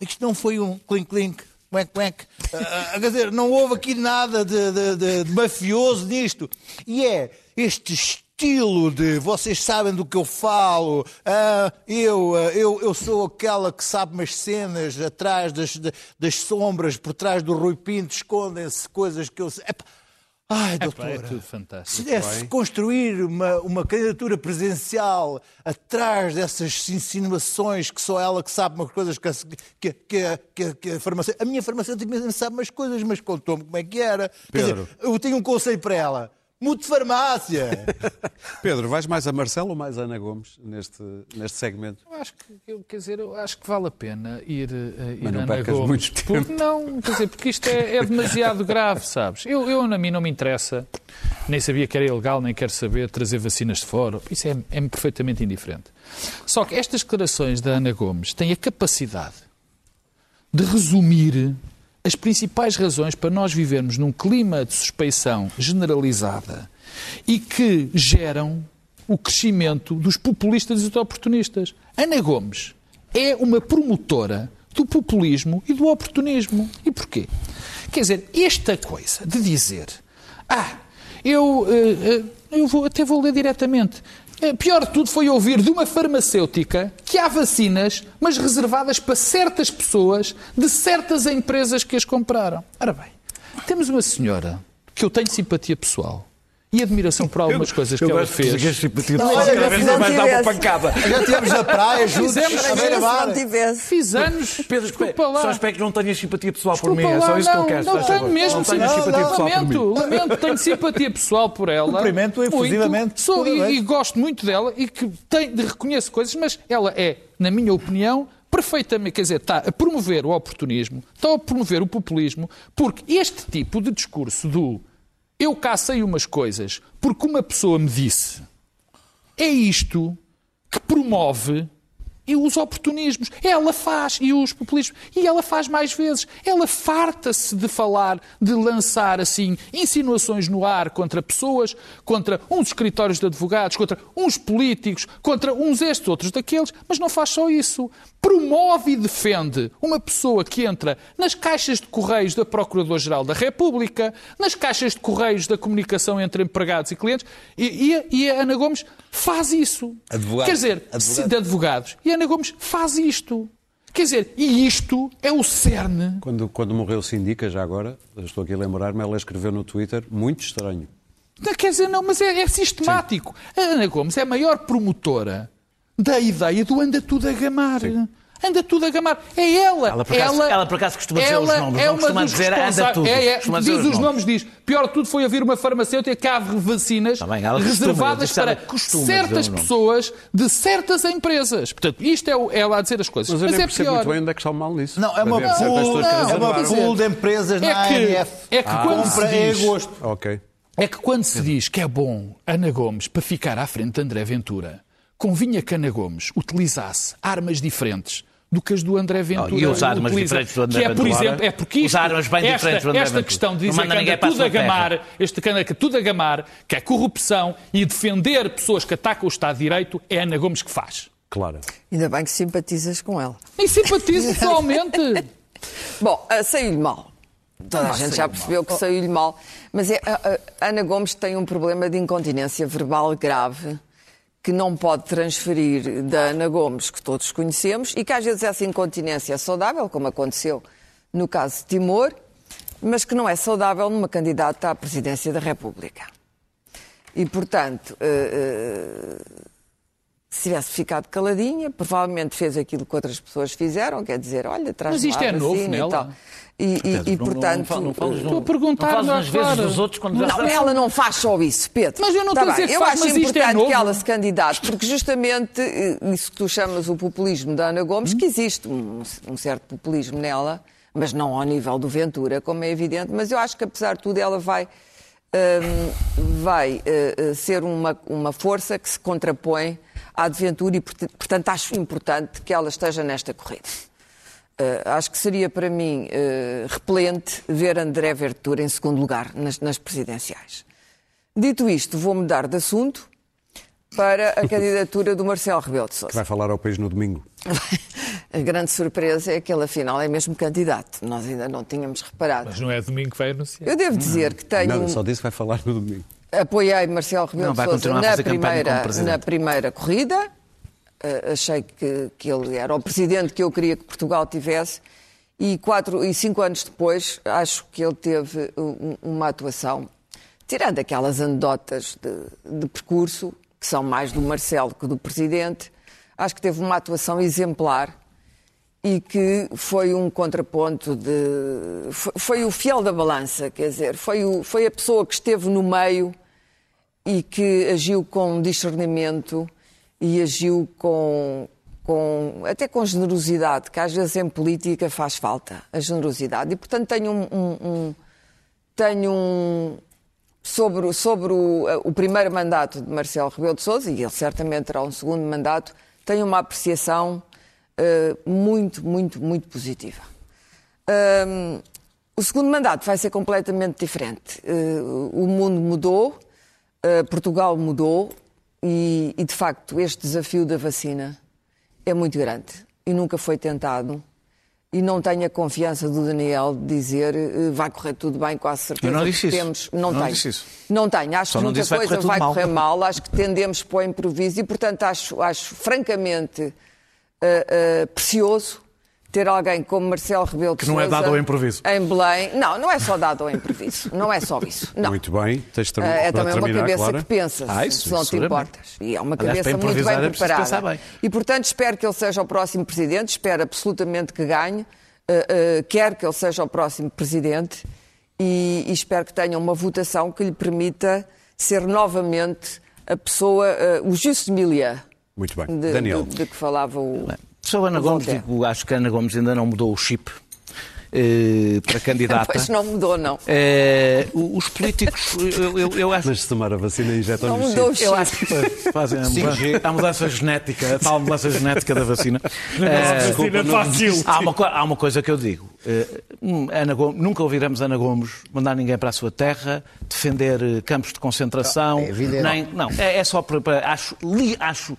isto não foi um clink-clink, quack, quack. Ah, ah, quer dizer, não houve aqui nada de, de- de- de mafioso nisto. E é este estilo de vocês sabem do que eu falo, ah, eu, ah, eu, eu sou aquela que sabe umas cenas atrás das, das sombras, por trás do Rui Pinto, escondem-se coisas que eu sei. Epá, Ai, Epá, doutora, é tudo se fantástico. desse construir uma, uma candidatura presidencial atrás dessas insinuações que só ela que sabe umas coisas que, a- que, que, que, que a farmacêutica... A minha farmacêutica mesmo sabe umas coisas, mas contou-me como é que era. Quer dizer, Pedro. eu tenho um conselho para ela. Mude de farmácia. Pedro, vais mais a Marcelo ou mais a Ana Gomes neste, neste segmento? Eu acho que, eu, quer dizer, eu acho que vale a pena ir, eh, ir Mas não a Ana percas Gomes. muito tempo. Porque, não, quer dizer, porque isto é, é demasiado grave, sabes? Eu, eu, a mim, não me interessa, nem sabia que era ilegal, nem quero saber trazer vacinas de fora. Isso é, é perfeitamente indiferente. Só que estas declarações da Ana Gomes têm a capacidade de resumir as principais razões para nós vivermos num clima de suspeição generalizada e que geram o crescimento dos populistas e dos oportunistas. Ana Gomes é uma promotora do populismo e do oportunismo. E porquê? Quer dizer, esta coisa de dizer ah, eu, eh, eh, eu vou, até vou ler diretamente. Eh, Pior de tudo foi ouvir de uma farmacêutica que há vacinas, mas reservadas para certas pessoas de certas empresas que as compraram. Ora bem, temos uma senhora que eu tenho simpatia pessoal e admiração por algumas coisas que ela fez. simpatia Não, olha, cada vez não mais dá uma pancada. Já estivemos na praia juntos, Fizemos. Se não tivesse. Fiz anos. Pedro, desculpa lá. só espero que não tenhas simpatia pessoal por mim. É só isso que não, eu quero. Não tenho mesmo Não simpatia pessoal por lamento, mim. lamento, tenho simpatia pessoal por ela. Cumprimento efusivamente, Muito. Sou, e, e gosto muito dela e que tem, reconheço coisas, mas ela é, na minha opinião, perfeitamente, quer dizer, está a promover o oportunismo, está a promover o populismo, porque este tipo de discurso do eu cá sei umas coisas porque uma pessoa me disse, é isto que promove e os oportunismos. Ela faz, e os populismos. E ela faz mais vezes. Ela farta-se de falar, de lançar assim insinuações no ar contra pessoas, contra uns escritórios de advogados, contra uns políticos, contra uns estes, outros daqueles, mas não faz só isso. Promove e defende uma pessoa que entra nas caixas de correios da Procurador-Geral da República, nas caixas de correios da comunicação entre empregados e clientes, e, e a- e a Ana Gomes faz isso. Advogado. Quer dizer, Advogado. de advogados. E a Ana Gomes faz isto. Quer dizer, e isto é o cerne. Quando, quando morreu Sindica, já agora, estou aqui a lembrar-me, ela escreveu no Twitter, muito estranho. Não, Quer dizer, não, mas é, é sistemático. A Ana Gomes é a maior promotora da ideia do anda tudo a gamar. Anda tudo a gamar. É ela. Ela, por acaso- ela, por acaso, costuma dizer os ela nomes, é não uma costuma dizer anda tudo. É, é, Costuma diz dizer os os nomes, diz. Pior de tudo foi haver uma farmacêutica que há vacinas Tá ela costuma, reservadas ela para costuma certas pessoas de certas empresas. Portanto, isto é o- ela a dizer as coisas. Mas eu nem é percebo pior. muito bem onde é que está o mal nisso. Não, é uma pool, é uma pool de empresas na É que, ANF. é que quando se diz... agosto. Ok. É que quando se diz que é bom Ana Gomes para ficar à frente de André Ventura, convinha que Ana Gomes utilizasse armas diferentes do que as do André Ventura. Oh, e usar armas utiliza, diferentes do André que é, por Ventura. exemplo, é porque isto, Usar armas bem esta, diferentes do André esta Ventura. questão de dizer que anda tudo a gamar, este que anda tudo a gamar, que é corrupção e defender pessoas que atacam o Estado de Direito, é Ana Gomes que faz. Claro. Ainda bem que simpatizas com ela. E simpatizo pessoalmente. Bom, ah, saiu-lhe mal. Toda a gente já percebeu que saiu-lhe mal. Mas é, a, a Ana Gomes tem um problema de incontinência verbal grave que não pode transferir da Ana Gomes, que todos conhecemos, e que às vezes essa incontinência é saudável, como aconteceu no caso de Timor, mas que não é saudável numa candidata à presidência da República. E, portanto, eh, eh, se tivesse ficado caladinha, provavelmente fez aquilo que outras pessoas fizeram, quer dizer, olha, traz Mas isto é novo nela? e tal. E, e- e, Não- portanto, não Estou a perguntar, Não nas vezes dos outros quando não, ela não faz só isso, Pedro. Mas eu não Tá estou a dizer que Eu faz, acho mas isto é importante novo. que ela se candidate, porque justamente eh, isso que tu chamas o populismo da Ana Gomes, que existe um, um certo populismo nela, mas não ao nível do Ventura, como é evidente, mas eu acho que apesar de tudo ela vai, hum, vai eh, ser uma, uma força que se contrapõe à de Ventura e, porta- portanto, acho importante que ela esteja nesta corrida. Uh, acho que seria para mim uh, repelente ver André Ventura em segundo lugar nas, nas presidenciais. Dito isto, vou mudar de assunto para a candidatura do Marcelo Rebelo de Que Sousa. vai falar ao país no domingo. A grande surpresa é que ele afinal é mesmo candidato. Nós ainda não tínhamos reparado. Mas não é domingo que vai anunciar. Eu devo dizer que tenho. Não, só disse que vai falar no domingo. Apoiei Marcelo Rebelo de Sousa na primeira, na primeira corrida. Uh, achei que, que ele era o presidente que eu queria que Portugal tivesse. E, quatro, e cinco anos depois, acho que ele teve um- uma atuação, tirando aquelas anedotas de, de percurso, que são mais do Marcelo que do presidente, acho que teve uma atuação exemplar e que foi um contraponto de. Foi, foi o fiel da balança, quer dizer, foi, o, foi a pessoa que esteve no meio e que agiu com discernimento e agiu com, com até com generosidade, que às vezes em política faz falta, a generosidade. E portanto tenho um, um- um- tenho um sobre, sobre o, o primeiro mandato de Marcelo Rebelo de Sousa, e ele certamente terá um segundo mandato, tenho uma apreciação eh, muito, muito, muito positiva. Hum, o segundo mandato vai ser completamente diferente. Eh, o mundo mudou, eh, Portugal mudou e, e, de facto, este desafio da vacina é muito grande e nunca foi tentado. E não tenho a confiança do Daniel de dizer eh, vai correr tudo bem, quase certeza. Eu não disse que isso. Temos, não, Não tenho. disse isso. Não tenho. Acho Só que muita disse vai coisa correr vai mal. correr mal. Acho que tendemos para o improviso e, portanto, acho, acho francamente eh, precioso ter alguém como Marcelo Rebelo de Que não é dado ao improviso. Em Belém. Não, não é só dado ao improviso. Não é só isso. Não. Muito bem, tens de ter- Eh, é também uma terminar, cabeça Clara. que pensa, Ah, se- isso, se não te seguramente. importas. E é uma Aliás, cabeça muito bem é preparada. bem. E, portanto, espero que ele seja o próximo presidente, espero absolutamente que ganhe, eh, eh, quero que ele seja o próximo presidente e, e espero que tenha uma votação que lhe permita ser novamente a pessoa, eh, o Juste Milieu, Muito bem. de, Daniel. de- de que falava o. Sobre Ana o Gomes, digo, acho que Ana Gomes ainda não mudou o chip eh, para candidata. Pois não mudou, não. Eh, os políticos, eu, eu- eu acho Mas se tomar a vacina injetam Não mudou o chip. Eu acho que fazem a mudança, a mudança genética, a tal mudança genética da vacina. Eh, Vacina fácil. há, uma, há uma coisa que eu digo. Hum, Ana Gomes- nunca ouviremos Ana Gomes mandar ninguém para a sua terra, defender campos de concentração. é evidente. nem, não, é, é só para. para- acho, li- acho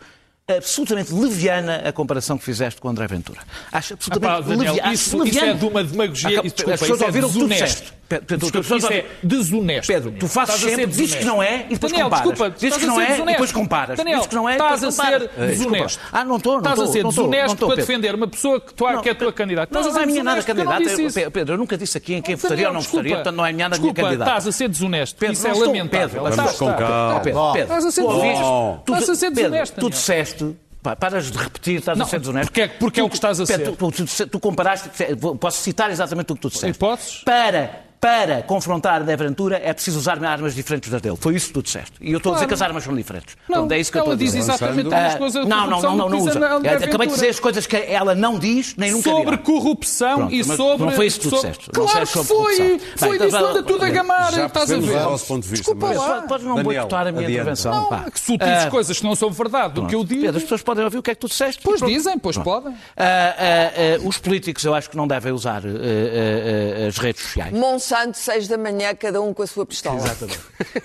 absolutamente leviana a comparação que fizeste com o André Ventura. Acho Ah, pá, absolutamente Daniel, leviana. isso, isso é de uma demagogia. E, desculpa, as pessoas isso é ouviram o tu. Pedro, Pedro, Desculpa, pessoas isso é desonesto. Pedro, tu fazes Estás sempre, dizes que não é e depois Daniel, comparas. desculpa, Dizes estás que não é e desonesto. depois comparas. Daniel, Dizes que não é e estás a ser desonesto. Ah, não estou, não Estás a estou. ser estou, desonesto estou, para Pedro. defender uma pessoa que, tu, Não, que é a tua candidata. Não, Estás não a é ser minha nada candidata. Pedro, eu nunca disse aqui em quem votaria Daniel, ou não votaria, portanto não é minha nada minha Desculpa, candidata. estás a ser desonesto. Pedro, Isso não é estou, lamentável. Pedro. Vamos Estás, com estás. calma. Pedro, Estás a ser tu desonesto. tu- Estás a ser desonesto, Tu disseste. Pá, paras de repetir, estás Não, a ser desonesto. porque é- porque é o que estás a Pedro, ser. Tu, tu, tu, tu comparaste, posso citar exatamente o que tu disseste. E podes? Para, para confrontar a aventura é preciso usar armas diferentes das dele. Foi isso que tu disseste. E eu estou a dizer que as armas são diferentes. Não, Portanto, é isso que eu ela estou a diz dizer. exatamente Avançando. as coisas Ah, não, não, não, não, não usa. Acabei de dizer as coisas que ela não diz, nem nunca sobre dirá. corrupção Pronto, e sobre. não foi isso que tu sobre- disseste. Claro que disseste sobre foi! Foi Bem, disso então, anda tudo a gamar, Já estás a ver? o vosso ponto de vista, Desculpa mas- lá. Podes- não boicotar a minha adianta. intervenção. Não, pá. que se tu dizes coisas que não são verdade do que eu digo. Pedro, as pessoas podem ouvir o que é que tu disseste. Pois dizem, pois podem. Ah, ah, os políticos, eu acho que não devem usar as redes sociais. Monsanto, seis da manhã, cada um com a sua pistola.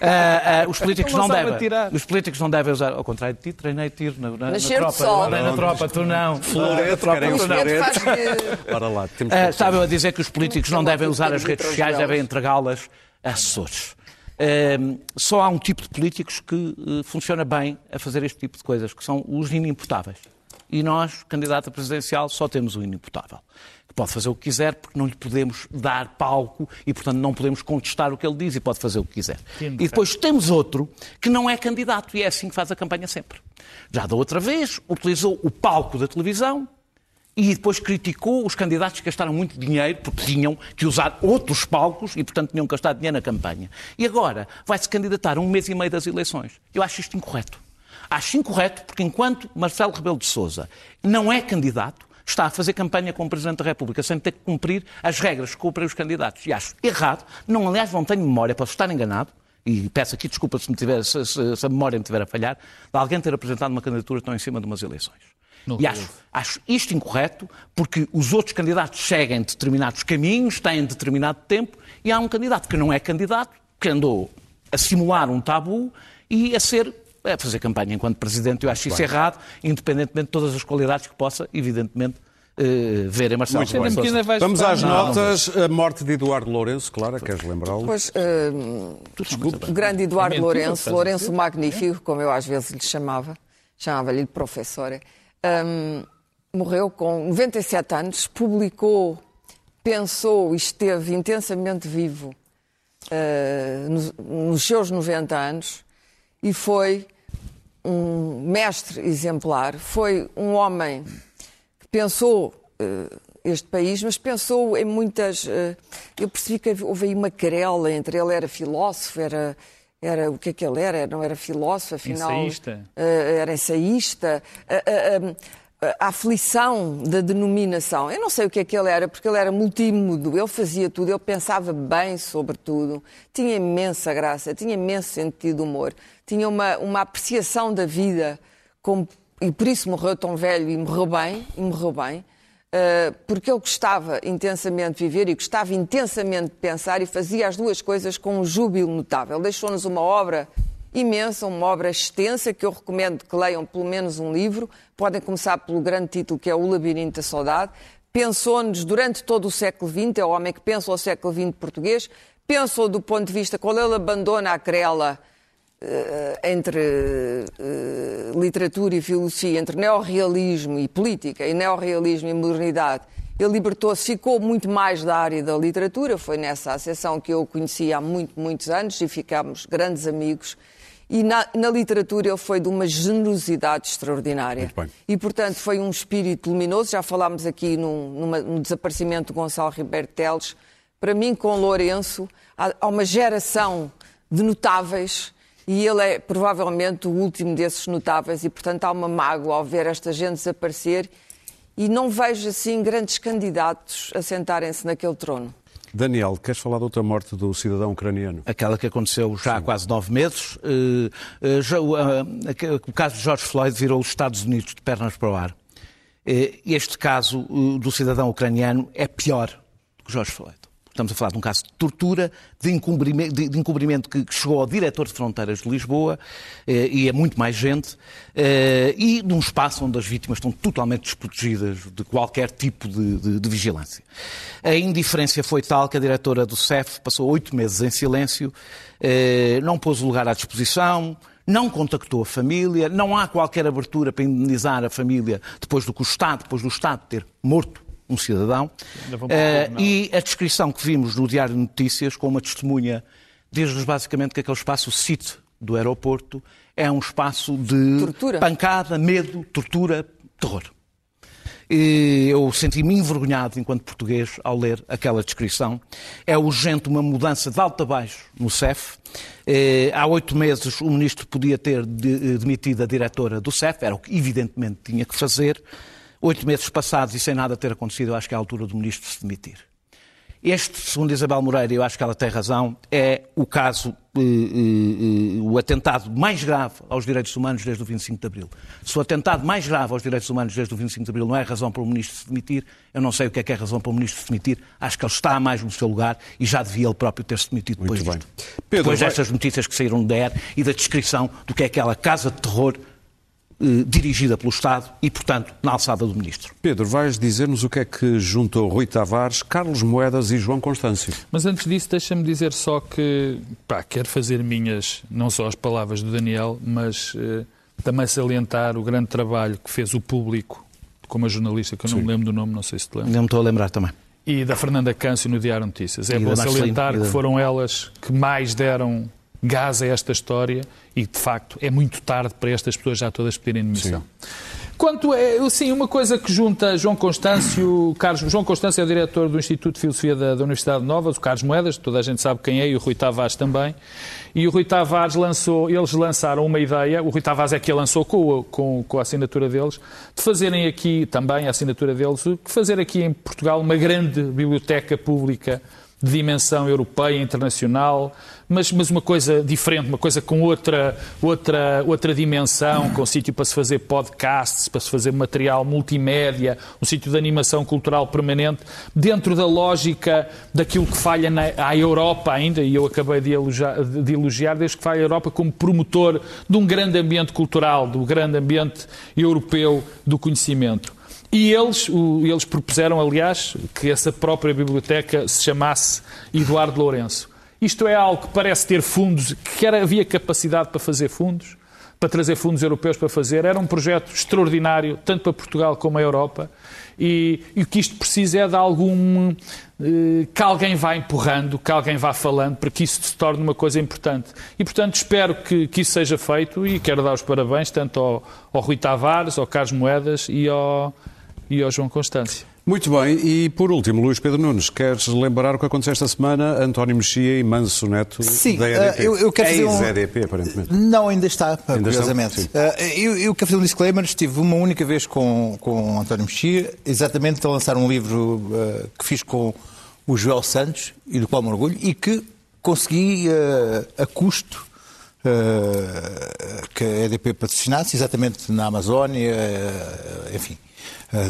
Ah, ah, os políticos não Não devem. Os políticos não devem usar. Ao contrário de ti, treinei tiro na, na, na tropa. sol. Na tropa, tu não. Florete, querem O um Pedro florete. faz de- Ora lá, temos Ah, que- estava eu a dizer que os políticos não Não devem usar as redes sociais, devem entregá-las a assessores. Ah, só há um tipo de políticos que eh, funciona bem a fazer este tipo de coisas, que são os inimputáveis. E nós, candidato a presidencial, só temos o inimputável. Pode fazer o que quiser, porque não lhe podemos dar palco e, portanto, não podemos contestar o que ele diz e pode fazer o que quiser. E depois temos outro que não é candidato e é assim que faz a campanha sempre. Já da outra vez, utilizou o palco da televisão e depois criticou os candidatos que gastaram muito dinheiro, porque tinham que usar outros palcos e, portanto, tinham que gastar dinheiro na campanha. E agora vai-se candidatar a um mês e meio das eleições. Eu acho isto incorreto. Acho incorreto porque, enquanto Marcelo Rebelo de Sousa não é candidato, está a fazer campanha como Presidente da República sem ter que cumprir as regras que cumprem os candidatos. E acho errado. Não, aliás, não tenho memória, posso estar enganado, e peço aqui desculpa se, tiver, se, se- se a memória me tiver a falhar, de alguém ter apresentado uma candidatura tão em cima de umas eleições. E acho, acho isto incorreto, porque os outros candidatos seguem determinados caminhos, têm determinado tempo, e há um candidato que não é candidato, que andou a simular um tabu e a ser a fazer campanha enquanto presidente. Eu acho isso errado, independentemente de todas as qualidades que possa, evidentemente, eh, verem Marcelo Rebelo de Sousa. Vamos às Não, notas. A morte de Eduardo Lourenço, Clara, queres lembrá-lo? Pois, hum, Desculpe. o grande Eduardo É Lourenço, Lourenço Magnífico, como eu às vezes lhe chamava, chamava-lhe de professora, hum, morreu com 97 anos, publicou, pensou e esteve intensamente vivo uh, nos, nos seus 90 anos e foi um mestre exemplar, foi um homem que pensou eh, este país, mas pensou em muitas. eh, eu percebi que houve aí uma querela entre ele, era filósofo, era. Era, o que é que ele era? Não era filósofo, afinal. Ensaísta. eh, era ensaísta. A, a- a- aflição da denominação. Eu não sei o que é que ele era, porque ele era multímodo, ele fazia tudo, ele pensava bem sobre tudo, tinha imensa graça, tinha imenso sentido de humor, tinha uma, uma apreciação da vida, e por isso morreu tão velho e morreu bem, e morreu bem. Uh, porque ele gostava intensamente de viver e gostava intensamente de pensar e fazia as duas coisas com um júbilo notável. Deixou-nos uma obra imensa, uma obra extensa, que eu recomendo que leiam pelo menos um livro. Podem começar pelo grande título, que é O Labirinto da Saudade. Pensou-nos durante todo o século XX, é o homem que pensa o século XX português, pensou do ponto de vista, quando ele abandona a crela, eh, entre eh, literatura e filosofia, entre neorrealismo e política, e neorrealismo e modernidade, ele libertou-se, ficou muito mais da área da literatura, foi nessa associação que eu o conheci há muito, muitos anos e ficámos grandes amigos. E na, na literatura ele foi de uma generosidade extraordinária. E, portanto, foi um espírito luminoso. Já falámos aqui num- numa- no desaparecimento de Gonçalo Ribeiro Teles. Para mim, com Lourenço, há, há uma geração de notáveis e ele é provavelmente o último desses notáveis e, portanto, há uma mágoa ao ver esta gente desaparecer e não vejo, assim, grandes candidatos a sentarem-se naquele trono. Daniel, queres falar da outra morte do cidadão ucraniano? aquela que aconteceu já há quase nove meses. Eh, eh, já o, aque- o caso de George Floyd virou os Estados Unidos de pernas para o ar. Eh, Este caso eh, do cidadão ucraniano é pior do que George Floyd. Estamos a falar de um caso de tortura, de encobrimento, de, de encobrimento que, chegou ao diretor de fronteiras de Lisboa eh, e a muito mais gente, eh, e de um espaço onde as vítimas estão totalmente desprotegidas de qualquer tipo de, de- de vigilância. A indiferença foi tal que a diretora do CEF passou oito meses em silêncio, eh, não pôs o lugar à disposição, não contactou a família, não há qualquer abertura para indenizar a família depois do que o Estado, depois do Estado ter morto um cidadão. Eh, tribunal. e a descrição que vimos no Diário de Notícias, com uma testemunha, diz-nos basicamente que aquele espaço CIT do aeroporto é um espaço de Tortura. pancada, medo, tortura, terror. E eu senti-me envergonhado enquanto português ao ler aquela descrição. É urgente uma mudança de alto a baixo no CEF. Eh, Há oito meses o ministro podia ter de- demitido a diretora do CEF, era o que evidentemente tinha que fazer. Oito meses passados e sem nada ter acontecido, eu acho que é a altura do ministro se demitir. Este, segundo Isabel Moreira, e eu acho que ela tem razão, é o caso, eh, eh, eh, o atentado mais grave aos direitos humanos desde o 25 de Abril. Se o atentado mais grave aos direitos humanos desde o 25 de Abril não é razão para o ministro se demitir, eu não sei o que é que é razão para o ministro se demitir. Acho que ele está mais no seu lugar e já devia ele próprio ter se demitido depois Muito disto. Pedro, depois vai- destas notícias que saíram do DER e da descrição do que é aquela casa de terror eh, dirigida pelo Estado e, portanto, na alçada do ministro. Pedro, vais dizer-nos o que é que juntou Rui Tavares, Carlos Moedas e João Constâncio. Mas antes disso, deixa-me dizer só que pá, quero fazer minhas, não só as palavras do Daniel, mas eh, também salientar o grande trabalho que fez o público, como a jornalista, que eu não me lembro do nome, não sei se te lembro, Não me estou a lembrar também. e da Fernanda Câncio no Diário Notícias. É E bom salientar que foram elas que mais deram gás a esta história e, de facto, é muito tarde para estas pessoas já todas pedirem demissão. Quanto é, sim, uma coisa que junta João Constâncio, Carlos, João Constâncio é o diretor do Instituto de Filosofia da, da Universidade de Nova, o Carlos Moedas, toda a gente sabe quem é, e o Rui Tavares também. E o Rui Tavares lançou, eles lançaram uma ideia, o Rui Tavares é que a lançou com, a- com, com a assinatura deles, de fazerem aqui, também a assinatura deles, de fazer aqui em Portugal uma grande biblioteca pública de dimensão europeia, internacional, mas, mas uma coisa diferente, uma coisa com outra, outra, outra dimensão, com sítio para se fazer podcasts, para se fazer material multimédia, um sítio de animação cultural permanente, dentro da lógica daquilo que falha na, à Europa ainda, e eu acabei de elogiar, de elogiar desde que falha a Europa como promotor de um grande ambiente cultural, do grande ambiente europeu do conhecimento. E eles, o, eles propuseram, aliás, que essa própria biblioteca se chamasse Eduardo Lourenço. Isto é algo que parece ter fundos, que era, havia capacidade para fazer fundos, para trazer fundos europeus para fazer. Era um projeto extraordinário, tanto para Portugal como a Europa. E, e o que isto precisa é de algum. Eh, que alguém vá empurrando, que alguém vá falando, para que isso se torne uma coisa importante. E, portanto, espero que, que isso seja feito e quero dar os parabéns tanto ao, ao Rui Tavares, ao Carlos Moedas e ao, e ao João Constâncio. Muito bem, e por último, Luís Pedro Nunes, queres lembrar o que aconteceu esta semana? António Mexia e Manso Neto Sim, da EDP. uh, eu, eu quero fazer um... Ex-EDP, aparentemente. Não, ainda está, Ainda curiosamente. estão? Uh, eu, eu quero fazer um disclaimer, estive uma única vez com, com António Mexia, exatamente a lançar um livro uh, que fiz com o Joel Santos, e do qual me orgulho, e que consegui uh, a custo uh, que a EDP patrocinasse, exatamente na Amazónia, uh, enfim,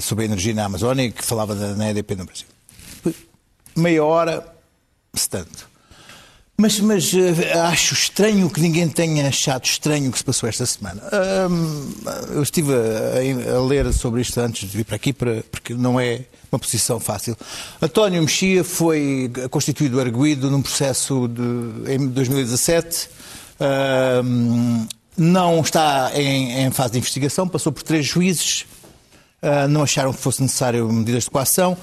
sobre a energia na Amazónia, que falava da, na EDP no Brasil. Meia hora, se tanto. Mas, mas uh, acho estranho que ninguém tenha achado estranho o que se passou esta semana. Eu estive a, ler sobre isto antes de vir para aqui, para, porque não é uma posição fácil. António Mexia foi constituído arguído num processo de, em 2017. Um, não está em, em, fase de investigação, passou por três juízes, uh, não acharam que fosse necessário medidas de coação.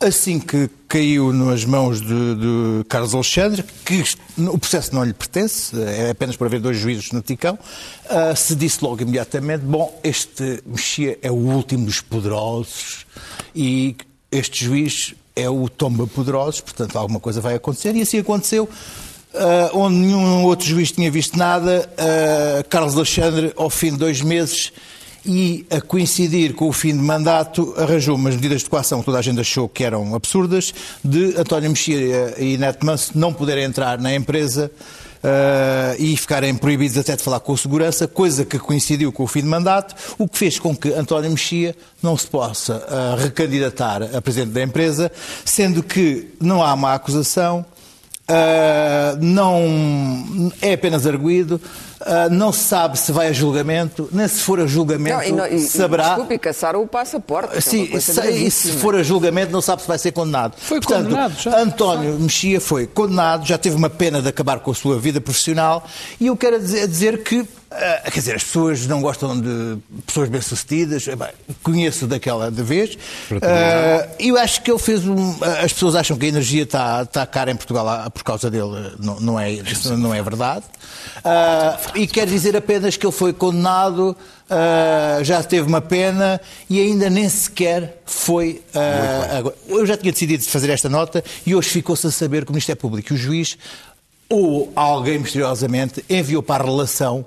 Assim que caiu nas mãos de, de, Carlos Alexandre, que o processo não lhe pertence, é apenas para haver dois juízes no Ticão, uh, se disse logo imediatamente: bom, este Mexia é o último dos poderosos e este juiz é o tomba poderosos, portanto alguma coisa vai acontecer, e assim aconteceu. Uh, onde nenhum outro juiz tinha visto nada, uh, Carlos Alexandre, ao fim de dois meses, e a coincidir com o fim de mandato, arranjou umas medidas de coação que toda a gente achou que eram absurdas, de António Mexia e Neto Manso não poderem entrar na empresa uh, e ficarem proibidos até de falar com a segurança, coisa que coincidiu com o fim de mandato, o que fez com que António Mexia não se possa uh, recandidatar a presidente da empresa, sendo que não há uma acusação, Uh, não é apenas arguído, uh, não se sabe se vai a julgamento, nem se for a julgamento não, e não, e, saberá. Desculpe, caçaram o passaporte. Sim, é se, e se for a julgamento, não sabe se vai ser condenado. Foi Portanto, condenado já. António Mexia foi condenado, já teve uma pena de acabar com a sua vida profissional, e eu quero dizer, dizer que Uh, quer dizer, as pessoas não gostam de pessoas bem-sucedidas. Conheço daquela de vez. E uh, eu acho que ele fez um. As pessoas acham que a energia está, está cara em Portugal por causa dele. Não, não é, não é verdade. Uh, e quer dizer apenas que ele foi condenado, já teve uma pena e ainda nem sequer foi. eu já tinha decidido fazer esta nota e hoje ficou-se a saber que o Ministério Público e o juiz ou alguém misteriosamente enviou para a relação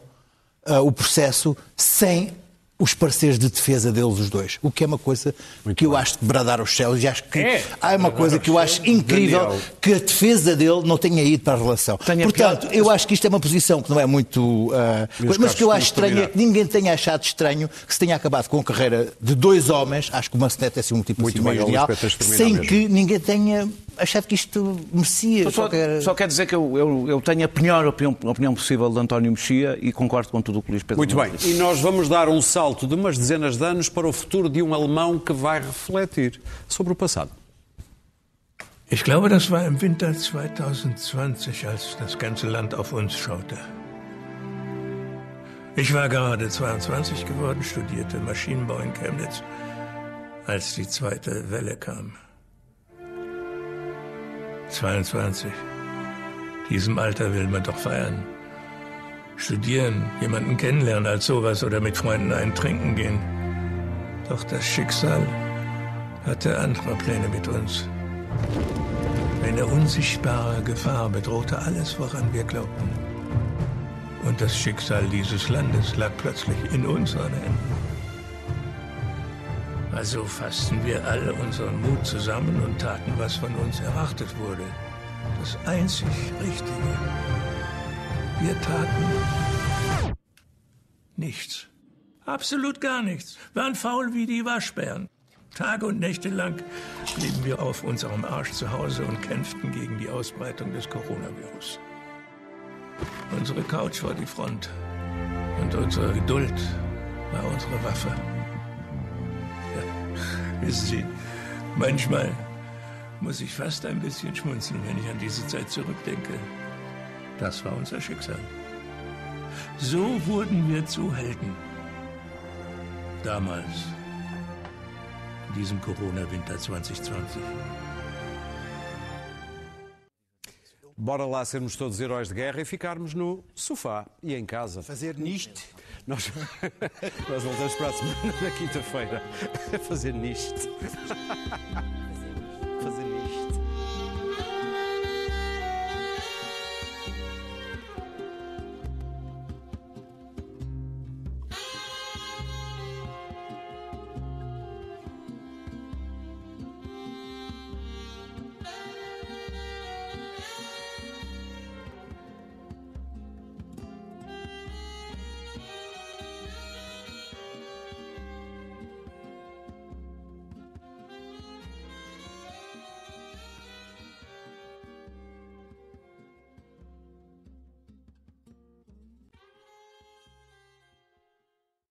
uh, o processo sem os parceiros de defesa deles, os dois. O que é uma coisa Muito que bem. eu acho de bradar aos céus e acho que é. há uma coisa que eu acho incrível Daniel. que a defesa dele não tenha ido para a relação. Tenha Portanto, eu acho que isto é uma posição que não é muito. Uh, mas que eu acho estranho é que ninguém tenha achado estranho que se tenha acabado com a carreira de dois homens, acho que o Mancenet é assim um tipo muito assim bem, genial, sem que ninguém tenha achado que isto merecia. Só, qualquer... só quer dizer que eu, eu, eu, tenho a melhor opinião, opinião possível de António Mexia e concordo com tudo o que o Luís Pedro Muito bem, e nós vamos dar um salto de umas dezenas de anos para o futuro de um alemão que vai refletir sobre o passado. Ich glaube, das war im Winter 2020, als das ganze Land auf uns schaute. Ich war gerade 22 geworden, studierte Maschinenbau in Chemnitz, als die zweite Welle kam. 22. Diesem Alter will man doch feiern. Studieren, jemanden kennenlernen als sowas oder mit Freunden einen trinken gehen. Doch das Schicksal hatte andere Pläne mit uns. Eine unsichtbare Gefahr bedrohte alles, woran wir glaubten. Und das Schicksal dieses Landes lag plötzlich in unseren Händen. Also fassten wir alle unseren Mut zusammen und taten, was von uns erwartet wurde. Das einzig Richtige. Wir taten nichts. Absolut gar nichts. Waren faul wie die Waschbären. Tage und Nächte lang blieben wir auf unserem Arsch zu Hause und kämpften gegen die Ausbreitung des Coronavirus. Unsere Couch war die Front und unsere Geduld war unsere Waffe. Wissen Sie, manchmal muss ich fast ein bisschen schmunzeln, wenn ich an diese Zeit zurückdenke. Das war unser Schicksal. So wurden wir zu Helden. Damals, in diesem Corona-Winter 2020. Bora lá sermos todos heróis de guerra e ficarmos no sofá e em casa. Fazer nisto. Nós, nós voltamos para a semana, na quinta-feira, a fazer nisto.